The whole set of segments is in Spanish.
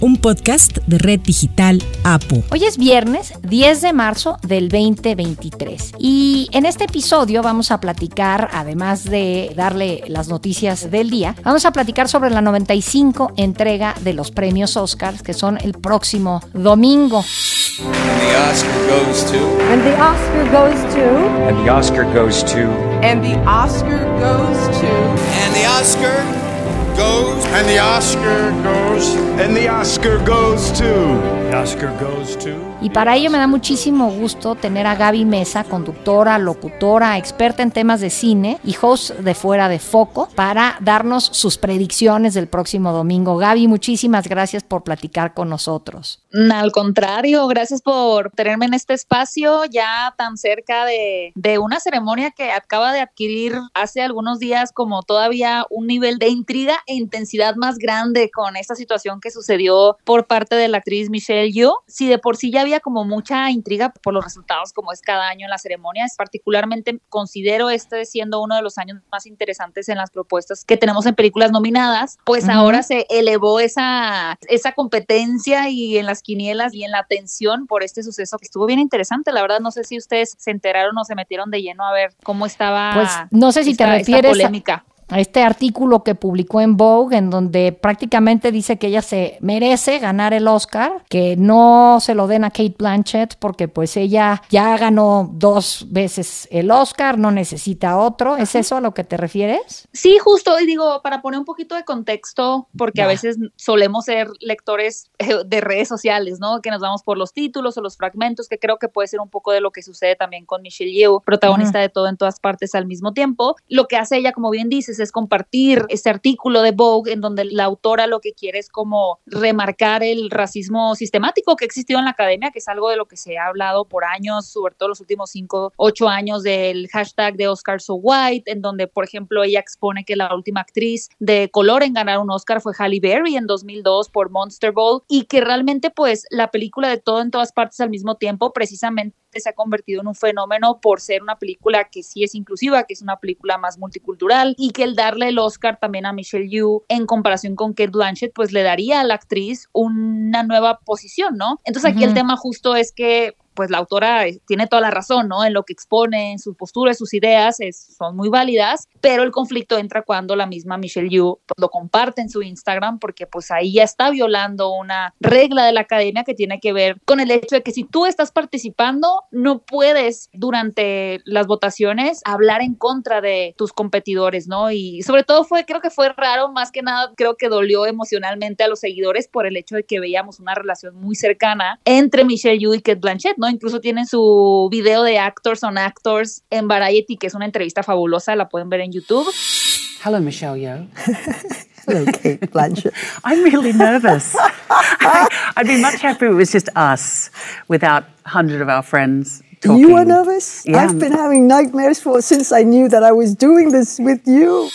un podcast de Red Digital APO. Hoy es viernes 10 de marzo del 2023 y en este episodio vamos a platicar, además de darle las noticias del día, vamos a platicar sobre la 95 entrega de los premios Oscars que son el próximo domingo. And the Oscar goes to. And the Oscar goes to. And the Oscar goes to. And the Oscar goes to. And the Oscar goes. And the Oscar goes. And the Oscar goes to. The Oscar goes to. Y para ello me da muchísimo gusto tener a Gaby Mesa, conductora, locutora, experta en temas de cine y host de Fuera de Foco, para darnos sus predicciones del próximo domingo. Gaby, muchísimas gracias por platicar con nosotros. Al contrario, gracias por tenerme en este espacio ya tan cerca de, de una ceremonia que acaba de adquirir hace algunos días como todavía un nivel de intriga e intensidad más grande con esta situación que sucedió por parte de la actriz Michelle Yeoh. Si de por sí ya había como mucha intriga por los resultados como es cada año en las ceremonias, particularmente considero este siendo uno de los años más interesantes en las propuestas que tenemos en películas nominadas, pues uh -huh. ahora se elevó esa, esa competencia y en las quinielas y en la atención por este suceso que estuvo bien interesante, la verdad no sé si ustedes se enteraron o se metieron de lleno a ver cómo estaba pues no sé si esta, te refieres polémica. A este artículo que publicó en Vogue, en donde prácticamente dice que ella se merece ganar el Oscar, que no se lo den a Kate Blanchett porque pues ella ya ganó dos veces el Oscar, no necesita otro. ¿Es eso a lo que te refieres? Sí, justo, y digo, para poner un poquito de contexto, porque a veces solemos ser lectores eh, de redes sociales, ¿no? Que nos vamos por los títulos o los fragmentos, que creo que puede ser un poco de lo que sucede también con Michelle Yeoh, protagonista uh -huh. de todo en todas partes al mismo tiempo. Lo que hace ella, como bien dices, es compartir este artículo de Vogue en donde la autora lo que quiere es como remarcar el racismo sistemático que ha existido en la academia, que es algo de lo que se ha hablado por años, sobre todo los últimos cinco, ocho años del hashtag de Oscar So White, en donde, por ejemplo, ella expone que la última actriz de color en ganar un Oscar fue Halle Berry en 2002 por Monster Ball y que realmente pues la película de todo en todas partes al mismo tiempo precisamente se ha convertido en un fenómeno por ser una película que sí es inclusiva, que es una película más multicultural y que el darle el Oscar también a Michelle Yeoh en comparación con Kate Blanchett, pues le daría a la actriz una nueva posición, ¿no? Entonces aquí uh -huh. el tema justo es que pues la autora tiene toda la razón, ¿no? En lo que expone, en su postura, sus ideas es, son muy válidas, pero el conflicto entra cuando la misma Michelle Yeoh lo comparte en su Instagram porque pues ahí ya está violando una regla de la academia que tiene que ver con el hecho de que si tú estás participando, no puedes durante las votaciones hablar en contra de tus competidores, ¿no? Y sobre todo fue, creo que fue raro, más que nada creo que dolió emocionalmente a los seguidores por el hecho de que veíamos una relación muy cercana entre Michelle Yeoh y Kate Blanchett, ¿no? Incluso tienen su video de Actors on Actors en Variety, que es una entrevista fabulosa, la pueden ver en YouTube. Hello, Michelle Yeoh. Hello, Kate Blanchett. I'm really nervous. I'd be much happier if it was just us without 100 of our friends. Talking. You are nervous? Yeah. I've been having nightmares for since I knew that I was doing this with you.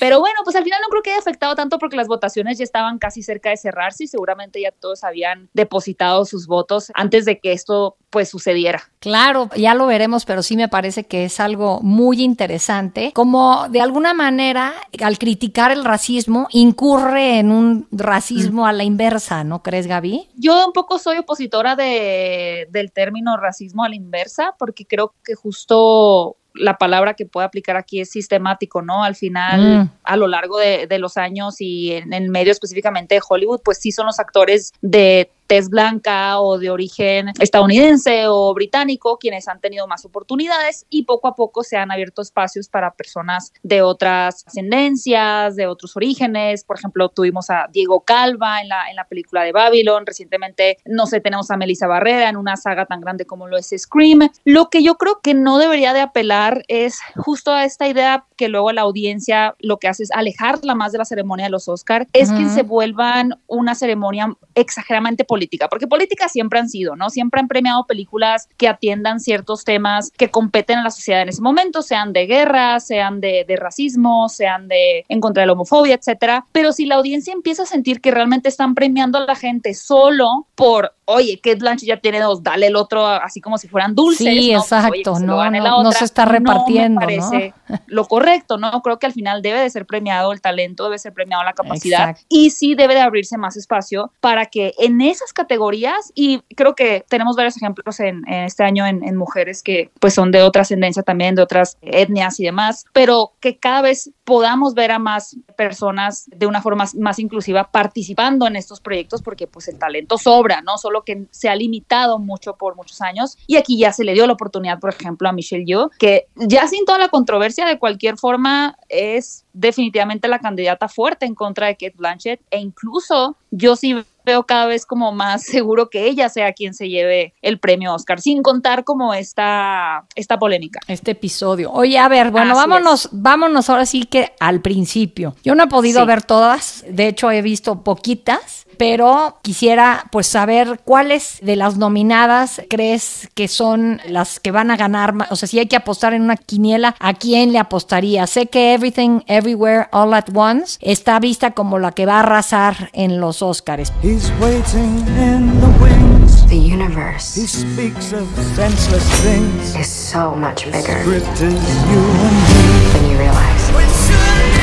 Pero bueno, pues al final no creo que haya afectado tanto porque las votaciones ya estaban casi cerca de cerrarse y seguramente ya todos habían depositado sus votos antes de que esto pues sucediera. Claro, ya lo veremos, pero sí me parece que es algo muy interesante, como de alguna manera al criticar el racismo incurre en un racismo a la inversa, ¿no crees, Gaby? Yo un poco soy opositora de, del término racismo a la inversa porque creo que justo la palabra que puede aplicar aquí es sistemático, ¿no? Al final, mm. a lo largo de, de los años y en, en, medio específicamente de Hollywood, pues sí son los actores de tez blanca o de origen estadounidense o británico quienes han tenido más oportunidades y poco a poco se han abierto espacios para personas de otras ascendencias, de otros orígenes. Por ejemplo, tuvimos a Diego Calva en la, en la película de Babylon. Recientemente, no sé, tenemos a Melissa Barrera en una saga tan grande como lo es Scream. Lo que yo creo que no debería de apelar es justo a esta idea que luego la audiencia lo que hace es alejarla más de la ceremonia de los Oscar, es uh -huh. que se vuelvan una ceremonia exageradamente política, porque política siempre han sido, ¿no? Siempre han premiado películas que atiendan ciertos temas que competen a la sociedad en ese momento, sean de guerra, sean de, de racismo, sean de en contra de la homofobia, etcétera. Pero si la audiencia empieza a sentir que realmente están premiando a la gente solo por oye, Kate Blanchett ya tiene dos, dale el otro así como si fueran dulces. Sí, ¿no? exacto, Pues, oye, no, no, no se está repartiendo, No me parece lo correcto, ¿no? Creo que al final debe de ser premiado el talento, debe ser premiado la capacidad Exacto. y sí debe de abrirse más espacio para que en esas categorías, y creo que tenemos varios ejemplos en, en este año en, en mujeres que pues son de otra ascendencia también, de otras etnias y demás, pero que cada vez podamos ver a más personas de una forma más, inclusiva participando en estos proyectos porque pues el talento sobra, ¿no? Solo que se ha limitado mucho por muchos años y aquí ya se le dio la oportunidad, por ejemplo, a Michelle Yeoh, que ya sin toda la controversia de cualquier forma es definitivamente la candidata fuerte en contra de Kate Blanchett e incluso yo sí veo cada vez como más seguro que ella sea quien se lleve el premio Oscar, sin contar como esta, esta polémica. Este episodio. Oye, a ver, bueno, Así vámonos, vámonos ahora sí que al principio. Yo no he podido Sí. ver todas, de hecho he visto poquitas, pero quisiera pues saber cuáles de las nominadas crees que son las que van a ganar, o sea, si hay que apostar en una quiniela, ¿a quién le apostaría? Sé que Everything Everywhere All at Once está vista como la que va a arrasar en los Oscars. He's waiting in the wings. The universe He speaks of senseless things. is so much bigger Script is you and me. than you realize.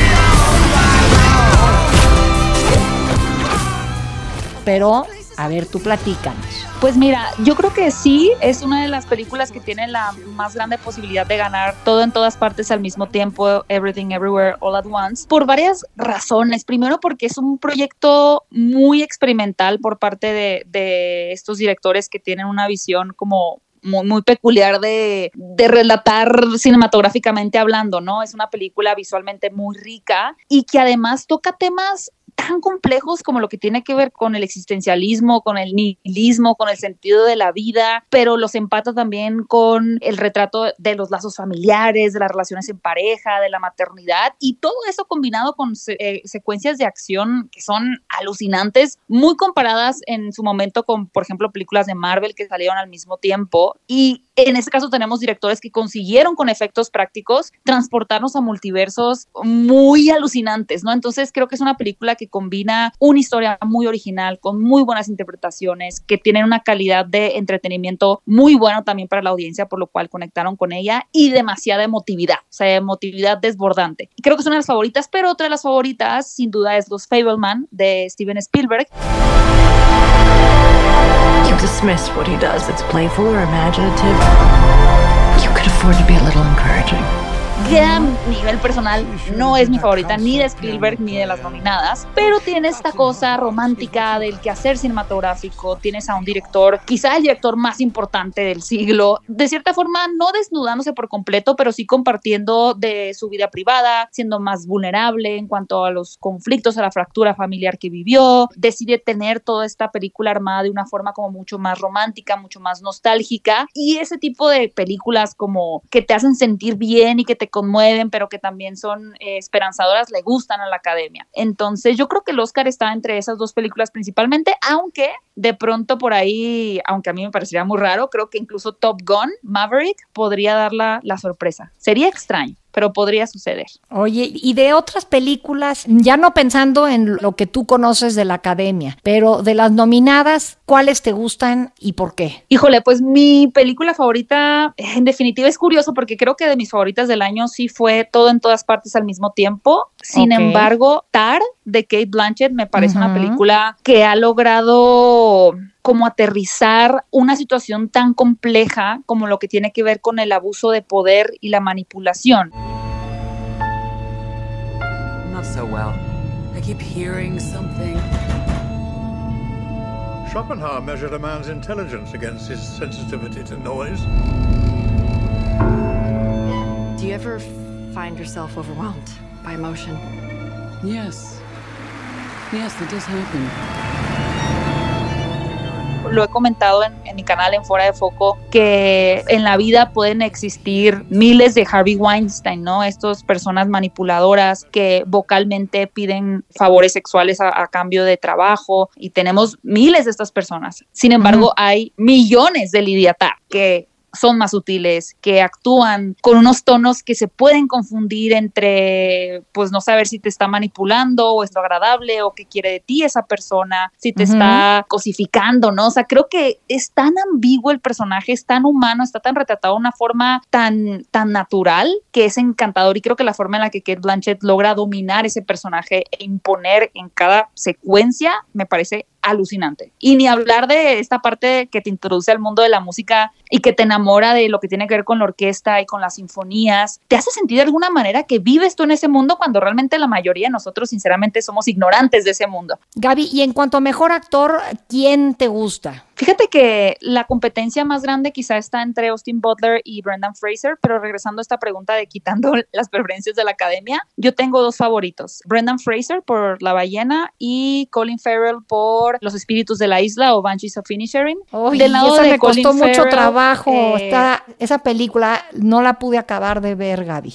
Pero, a ver, tú platícanos. Pues mira, yo creo que sí, es una de las películas que tiene la más grande posibilidad de ganar todo en todas partes al mismo tiempo, Everything Everywhere All at Once, por varias razones. Primero porque es un proyecto muy experimental por parte de, estos directores que tienen una visión como muy, peculiar de relatar cinematográficamente hablando, ¿no? Es una película visualmente muy rica y que además toca temas tan complejos como lo que tiene que ver con el existencialismo, con el nihilismo, con el sentido de la vida, pero los empata también con el retrato de los lazos familiares, de las relaciones en pareja, de la maternidad y todo eso combinado con eh, secuencias de acción que son alucinantes, muy comparadas en su momento con, por ejemplo, películas de Marvel que salieron al mismo tiempo y en este caso tenemos directores que consiguieron con efectos prácticos transportarnos a multiversos muy alucinantes, ¿no? Entonces creo que es una película que combina una historia muy original con muy buenas interpretaciones, que tienen una calidad de entretenimiento muy bueno también para la audiencia, por lo cual conectaron con ella y demasiada emotividad, o sea, emotividad desbordante. Creo que es una de las favoritas, pero otra de las favoritas sin duda es Los Fableman de Steven Spielberg. You dismiss what he does that's playful or imaginative. You could afford to be a little encouraging. Que a nivel personal no es mi favorita ni de Spielberg ni de las nominadas, pero tiene esta cosa romántica del quehacer cinematográfico, tienes a un director, quizá el director más importante del siglo, de cierta forma no desnudándose por completo, pero sí compartiendo de su vida privada, siendo más vulnerable en cuanto a los conflictos, a la fractura familiar que vivió, decide tener toda esta película armada de una forma como mucho más romántica, mucho más nostálgica y ese tipo de películas como que te hacen sentir bien y que te conmueven, pero que también son eh, esperanzadoras, le gustan a la academia. Entonces yo creo que el Oscar está entre esas dos películas principalmente, aunque de pronto por ahí, aunque a mí me parecería muy raro, creo que incluso Top Gun, Maverick, podría dar la, la sorpresa. Sería extraño, pero podría suceder. Oye, y de otras películas, ya no pensando en lo que tú conoces de la academia, pero de las nominadas, ¿cuáles te gustan y por qué? Híjole, pues mi película favorita, en definitiva, es curioso porque creo que de mis favoritas del año sí fue todo en todas partes al mismo tiempo. Sin embargo, Tar de Kate Blanchett me parece una película que ha logrado como aterrizar una situación tan compleja como lo que tiene que ver con el abuso de poder y la manipulación. Not so well. I keep hearing something. Schopenhauer measured a man's intelligence against his sensitivity to noise. Do you ever find yourself overwhelmed by emotion? Yes. Yes, it does happen. lo he comentado en, en mi canal en Fuera de Foco, que en la vida pueden existir miles de Harvey Weinstein, ¿no? Estas personas manipuladoras que vocalmente piden favores sexuales a, a cambio de trabajo y tenemos miles de estas personas. Sin embargo, hay millones de Lidia que son más sutiles, que actúan con unos tonos que se pueden confundir entre, pues no saber si te está manipulando o es lo agradable o qué quiere de ti esa persona, si te está cosificando, ¿no? O sea, creo que es tan ambiguo el personaje, es tan humano, está tan retratado de una forma tan, tan natural que es encantador y creo que la forma en la que Kate Blanchett logra dominar ese personaje e imponer en cada secuencia me parece alucinante. Y ni hablar de esta parte que te introduce al mundo de la música y que te enamora de lo que tiene que ver con la orquesta y con las sinfonías. Te hace sentir de alguna manera que vives tú en ese mundo cuando realmente la mayoría de nosotros sinceramente somos ignorantes de ese mundo. Gaby, y en cuanto a mejor actor, ¿quién te gusta? Fíjate que la competencia más grande quizá está entre Austin Butler y Brendan Fraser, pero regresando a esta pregunta de quitando las preferencias de la academia, yo tengo dos favoritos. Brendan Fraser por La ballena y Colin Farrell por Los espíritus de la isla o Banshees of Inisherin. Uy, Del lado esa de me costó mucho trabajo. eh, Está- esa película no la pude acabar de ver, Gaby.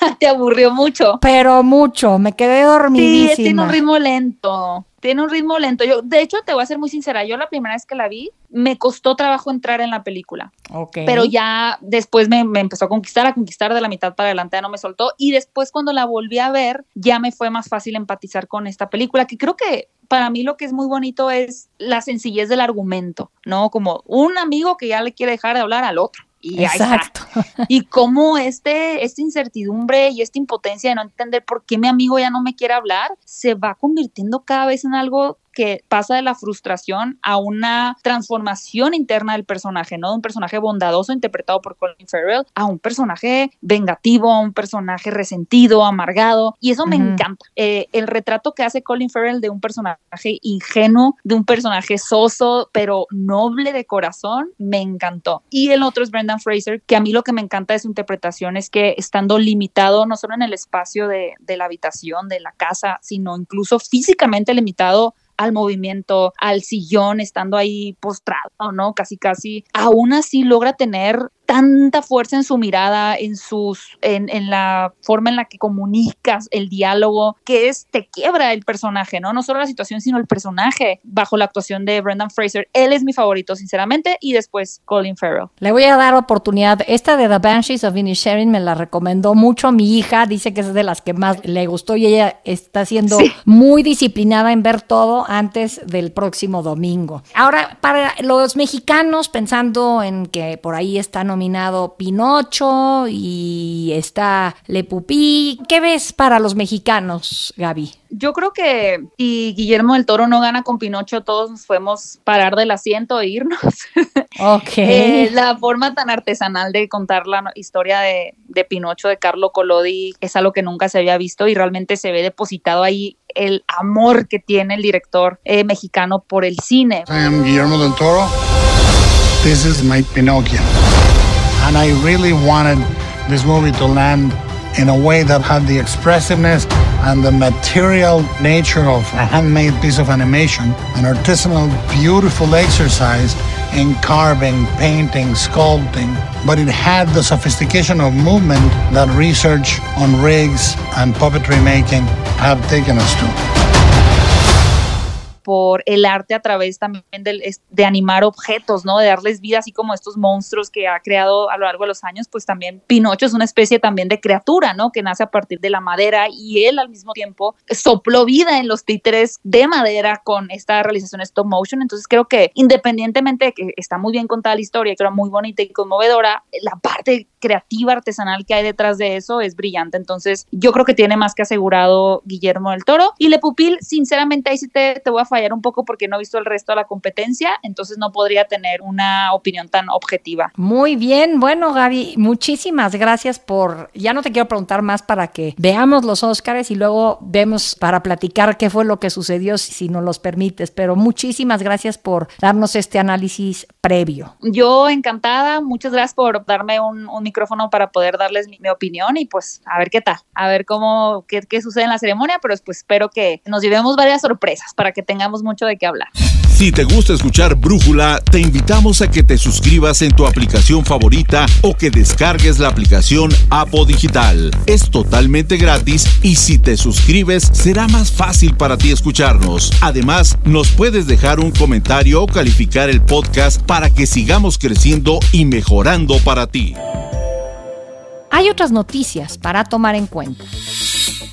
Te aburrió mucho. Pero mucho, me quedé Sí, dormidísima. tiene un ritmo lento. Tiene un ritmo lento. Yo, de hecho, te voy a ser muy sincera. Yo la primera vez que la vi, me costó trabajo entrar en la película. Ok. Pero ya después me, me empezó a conquistar, a conquistar de la mitad para adelante, ya no me soltó. Y después cuando la volví a ver, ya me fue más fácil empatizar con esta película, que creo que para mí lo que es muy bonito es la sencillez del argumento, ¿no? Como un amigo que ya le quiere dejar de hablar al otro. Y ahí está. Exacto. Y cómo este, esta incertidumbre y esta impotencia de no entender por qué mi amigo ya no me quiere hablar, se va convirtiendo cada vez en algo que pasa de la frustración a una transformación interna del personaje, ¿no? De un personaje bondadoso interpretado por Colin Farrell a un personaje vengativo, a un personaje resentido, amargado. Y eso me encanta. Eh, el retrato que hace Colin Farrell de un personaje ingenuo, de un personaje soso, pero noble de corazón, me encantó. Y el otro es Brendan Fraser, que a mí lo que me encanta de su interpretación es que estando limitado no solo en el espacio de, de la habitación, de la casa, sino incluso físicamente limitado al movimiento, al sillón, estando ahí postrado, ¿no? Casi, casi. Aún así logra tener tanta fuerza en su mirada, en sus, en, en la forma en la que comunicas el diálogo, que es, te quiebra el personaje, ¿no? No solo la situación, sino el personaje bajo la actuación de Brendan Fraser. Él es mi favorito, sinceramente, y después Colin Farrell. Le voy a dar oportunidad. Esta de The Banshees of Inisherin me la recomendó mucho mi hija. Dice que es de las que más le gustó y ella está siendo Sí. muy disciplinada en ver todo antes del próximo domingo. Ahora, para los mexicanos, pensando en que por ahí está nominado Pinocho y está Le Pupí, ¿qué ves para los mexicanos, Gaby? Yo creo que si Guillermo del Toro no gana con Pinocho, todos nos podemos parar del asiento e irnos. Ok. Eh, la forma tan artesanal de contar la historia de, de Pinocho de Carlo Collodi es algo que nunca se había visto y realmente se ve depositado ahí el amor que tiene el director eh, mexicano por el cine. I am Guillermo del Toro. This is my Pinocchio. And I really wanted this movie to land in a way that had the expressiveness and the material nature of a handmade piece of animation, an artisanal, beautiful exercise in carving, painting, sculpting, but it had the sophistication of movement that research on rigs and puppetry making have taken us to. Por el arte a través también de animar objetos, ¿no? De darles vida, así como estos monstruos que ha creado a lo largo de los años, pues también Pinocho es una especie también de criatura, ¿no? Que nace a partir de la madera y él al mismo tiempo sopló vida en los títeres de madera con esta realización stop motion. Entonces creo que independientemente de que está muy bien contada la historia, que era muy bonita y conmovedora, la parte creativa, artesanal que hay detrás de eso es brillante. Entonces yo creo que tiene más que asegurado Guillermo del Toro. Y Le Pupil, sinceramente, ahí sí te, te voy a fallar un poco porque no he visto el resto de la competencia, entonces no podría tener una opinión tan objetiva. Muy bien, bueno Gaby, muchísimas gracias por, ya no te quiero preguntar más para que veamos los Óscares y luego vemos para platicar qué fue lo que sucedió si, si nos los permites, pero muchísimas gracias por darnos este análisis previo. Yo encantada, muchas gracias por darme un, un micrófono para poder darles mi, mi opinión y pues a ver qué tal, a ver cómo, qué, qué sucede en la ceremonia, pero pues espero que nos llevemos varias sorpresas para que tengamos mucho de qué hablar. Si te gusta escuchar Brújula, te invitamos a que te suscribas en tu aplicación favorita o que descargues la aplicación Apo Digital. Es totalmente gratis y si te suscribes será más fácil para ti escucharnos. Además, nos puedes dejar un comentario o calificar el podcast para que sigamos creciendo y mejorando para ti. Hay otras noticias para tomar en cuenta.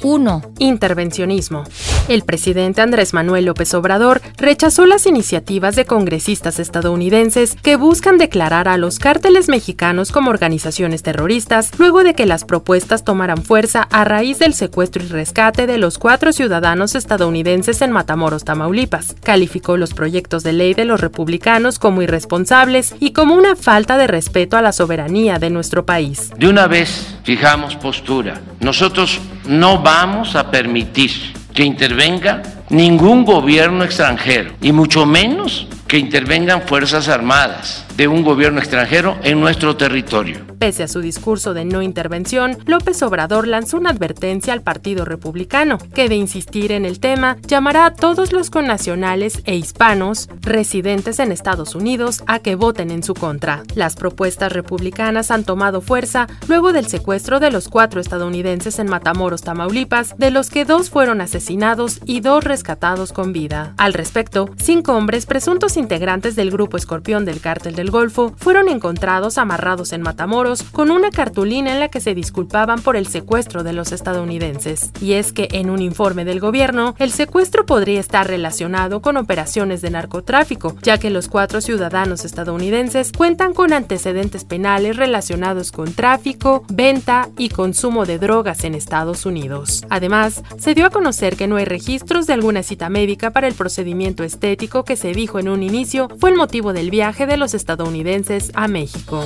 1. Intervencionismo. El presidente Andrés Manuel López Obrador rechazó las iniciativas de congresistas estadounidenses que buscan declarar a los cárteles mexicanos como organizaciones terroristas luego de que las propuestas tomaran fuerza a raíz del secuestro y rescate de los cuatro ciudadanos estadounidenses en Matamoros, Tamaulipas. Calificó los proyectos de ley de los republicanos como irresponsables y como una falta de respeto a la soberanía de nuestro país. De una vez fijamos postura. Nosotros no vamos a permitir que intervenga ningún gobierno extranjero, y mucho menos que intervengan Fuerzas Armadas de un gobierno extranjero en nuestro territorio. Pese a su discurso de no intervención, López Obrador lanzó una advertencia al Partido Republicano, que de insistir en el tema, llamará a todos los connacionales e hispanos residentes en Estados Unidos a que voten en su contra. Las propuestas republicanas han tomado fuerza luego del secuestro de los cuatro estadounidenses en Matamoros, Tamaulipas, de los que dos fueron asesinados y dos rescatados con vida. Al respecto, cinco hombres presuntos integrantes del grupo Escorpión del Cártel del Golfo fueron encontrados amarrados en Matamoros con una cartulina en la que se disculpaban por el secuestro de los estadounidenses. Y es que en un informe del gobierno, el secuestro podría estar relacionado con operaciones de narcotráfico, ya que los cuatro ciudadanos estadounidenses cuentan con antecedentes penales relacionados con tráfico, venta y consumo de drogas en Estados Unidos. Además, se dio a conocer que no hay registros de alguna cita médica para el procedimiento estético que se dijo en un inicio fue el motivo del viaje de los estadounidenses a México.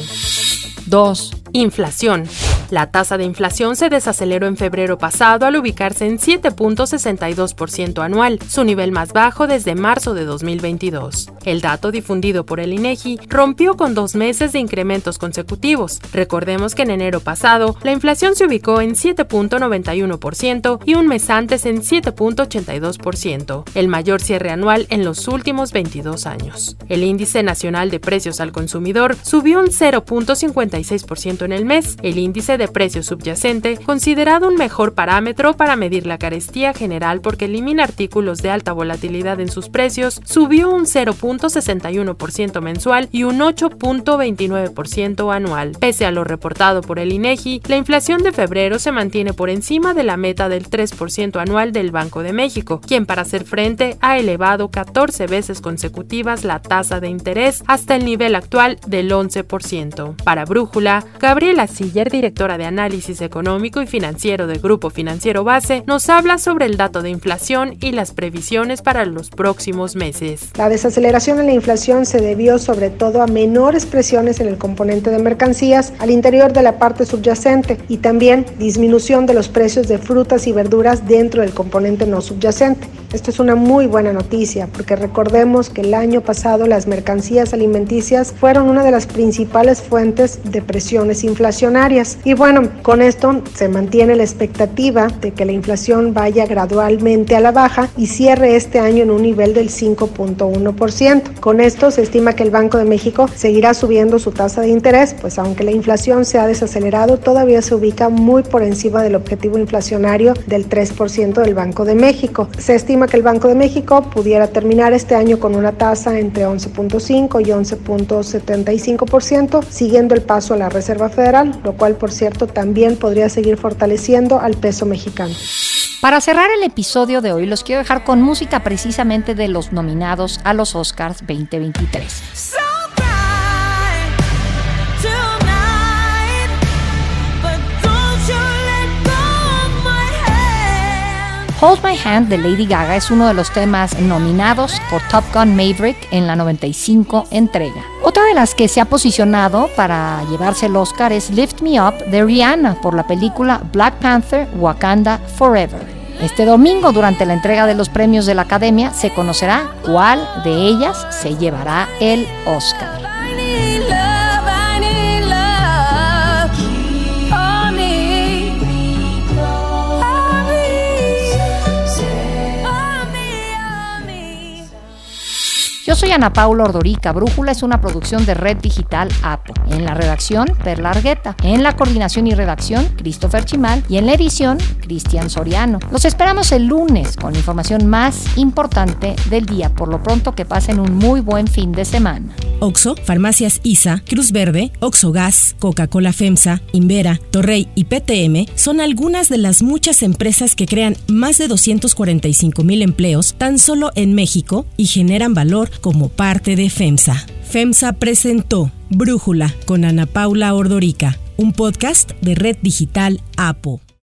2. Inflación. La tasa de inflación se desaceleró en febrero pasado al ubicarse en 7.62% anual, su nivel más bajo desde marzo de 2022. El dato difundido por el INEGI rompió con dos meses de incrementos consecutivos. Recordemos que en enero pasado la inflación se ubicó en 7.91% y un mes antes en 7.82%, el mayor cierre anual en los últimos 22 años. El índice nacional de precios al consumidor subió un 0.56% en el mes. El índice de precio subyacente, considerado un mejor parámetro para medir la carestía general porque elimina artículos de alta volatilidad en sus precios, subió un 0.61% mensual y un 8.29% anual. Pese a lo reportado por el INEGI, la inflación de febrero se mantiene por encima de la meta del 3% anual del Banco de México, quien para hacer frente ha elevado 14 veces consecutivas la tasa de interés hasta el nivel actual del 11%. Para Gabriela Siller, directora de Análisis Económico y Financiero del Grupo Financiero Base, nos habla sobre el dato de inflación y las previsiones para los próximos meses. La desaceleración en la inflación se debió sobre todo a menores presiones en el componente de mercancías al interior de la parte subyacente y también disminución de los precios de frutas y verduras dentro del componente no subyacente. Esto es una muy buena noticia porque recordemos que el año pasado las mercancías alimenticias fueron una de las principales fuentes de presiones inflacionarias. Y bueno, con esto se mantiene la expectativa de que la inflación vaya gradualmente a la baja y cierre este año en un nivel del 5.1%. Con esto se estima que el Banco de México seguirá subiendo su tasa de interés, pues aunque la inflación se ha desacelerado, todavía se ubica muy por encima del objetivo inflacionario del 3% del Banco de México. Se estima que el Banco de México pudiera terminar este año con una tasa entre 11.5 y 11.75%, siguiendo el a la Reserva Federal, lo cual por cierto también podría seguir fortaleciendo al peso mexicano. Para cerrar el episodio de hoy, los quiero dejar con música precisamente de los nominados a los Oscars 2023. Hold My Hand de Lady Gaga es uno de los temas nominados por Top Gun Maverick en la 95 entrega. Otra de las que se ha posicionado para llevarse el Oscar es Lift Me Up de Rihanna por la película Black Panther Wakanda Forever. Este domingo, durante la entrega de los premios de la Academia, se conocerá cuál de ellas se llevará el Oscar. Yo soy Ana Paula Ordorica. Brújula es una producción de Red Digital APO. En la redacción, Perla Argueta. En la coordinación y redacción, Christopher Chimal. Y en la edición, Cristian Soriano. Los esperamos el lunes con la información más importante del día. Por lo pronto, que pasen un muy buen fin de semana. Oxo, Farmacias ISA, Cruz Verde, Oxo Gas, Coca-Cola FEMSA, Invera, Torrey y PTM son algunas de las muchas empresas que crean más de 245 mil empleos tan solo en México y generan valor como parte de FEMSA. FEMSA presentó Brújula con Ana Paula Ordorica, un podcast de Red Digital APO.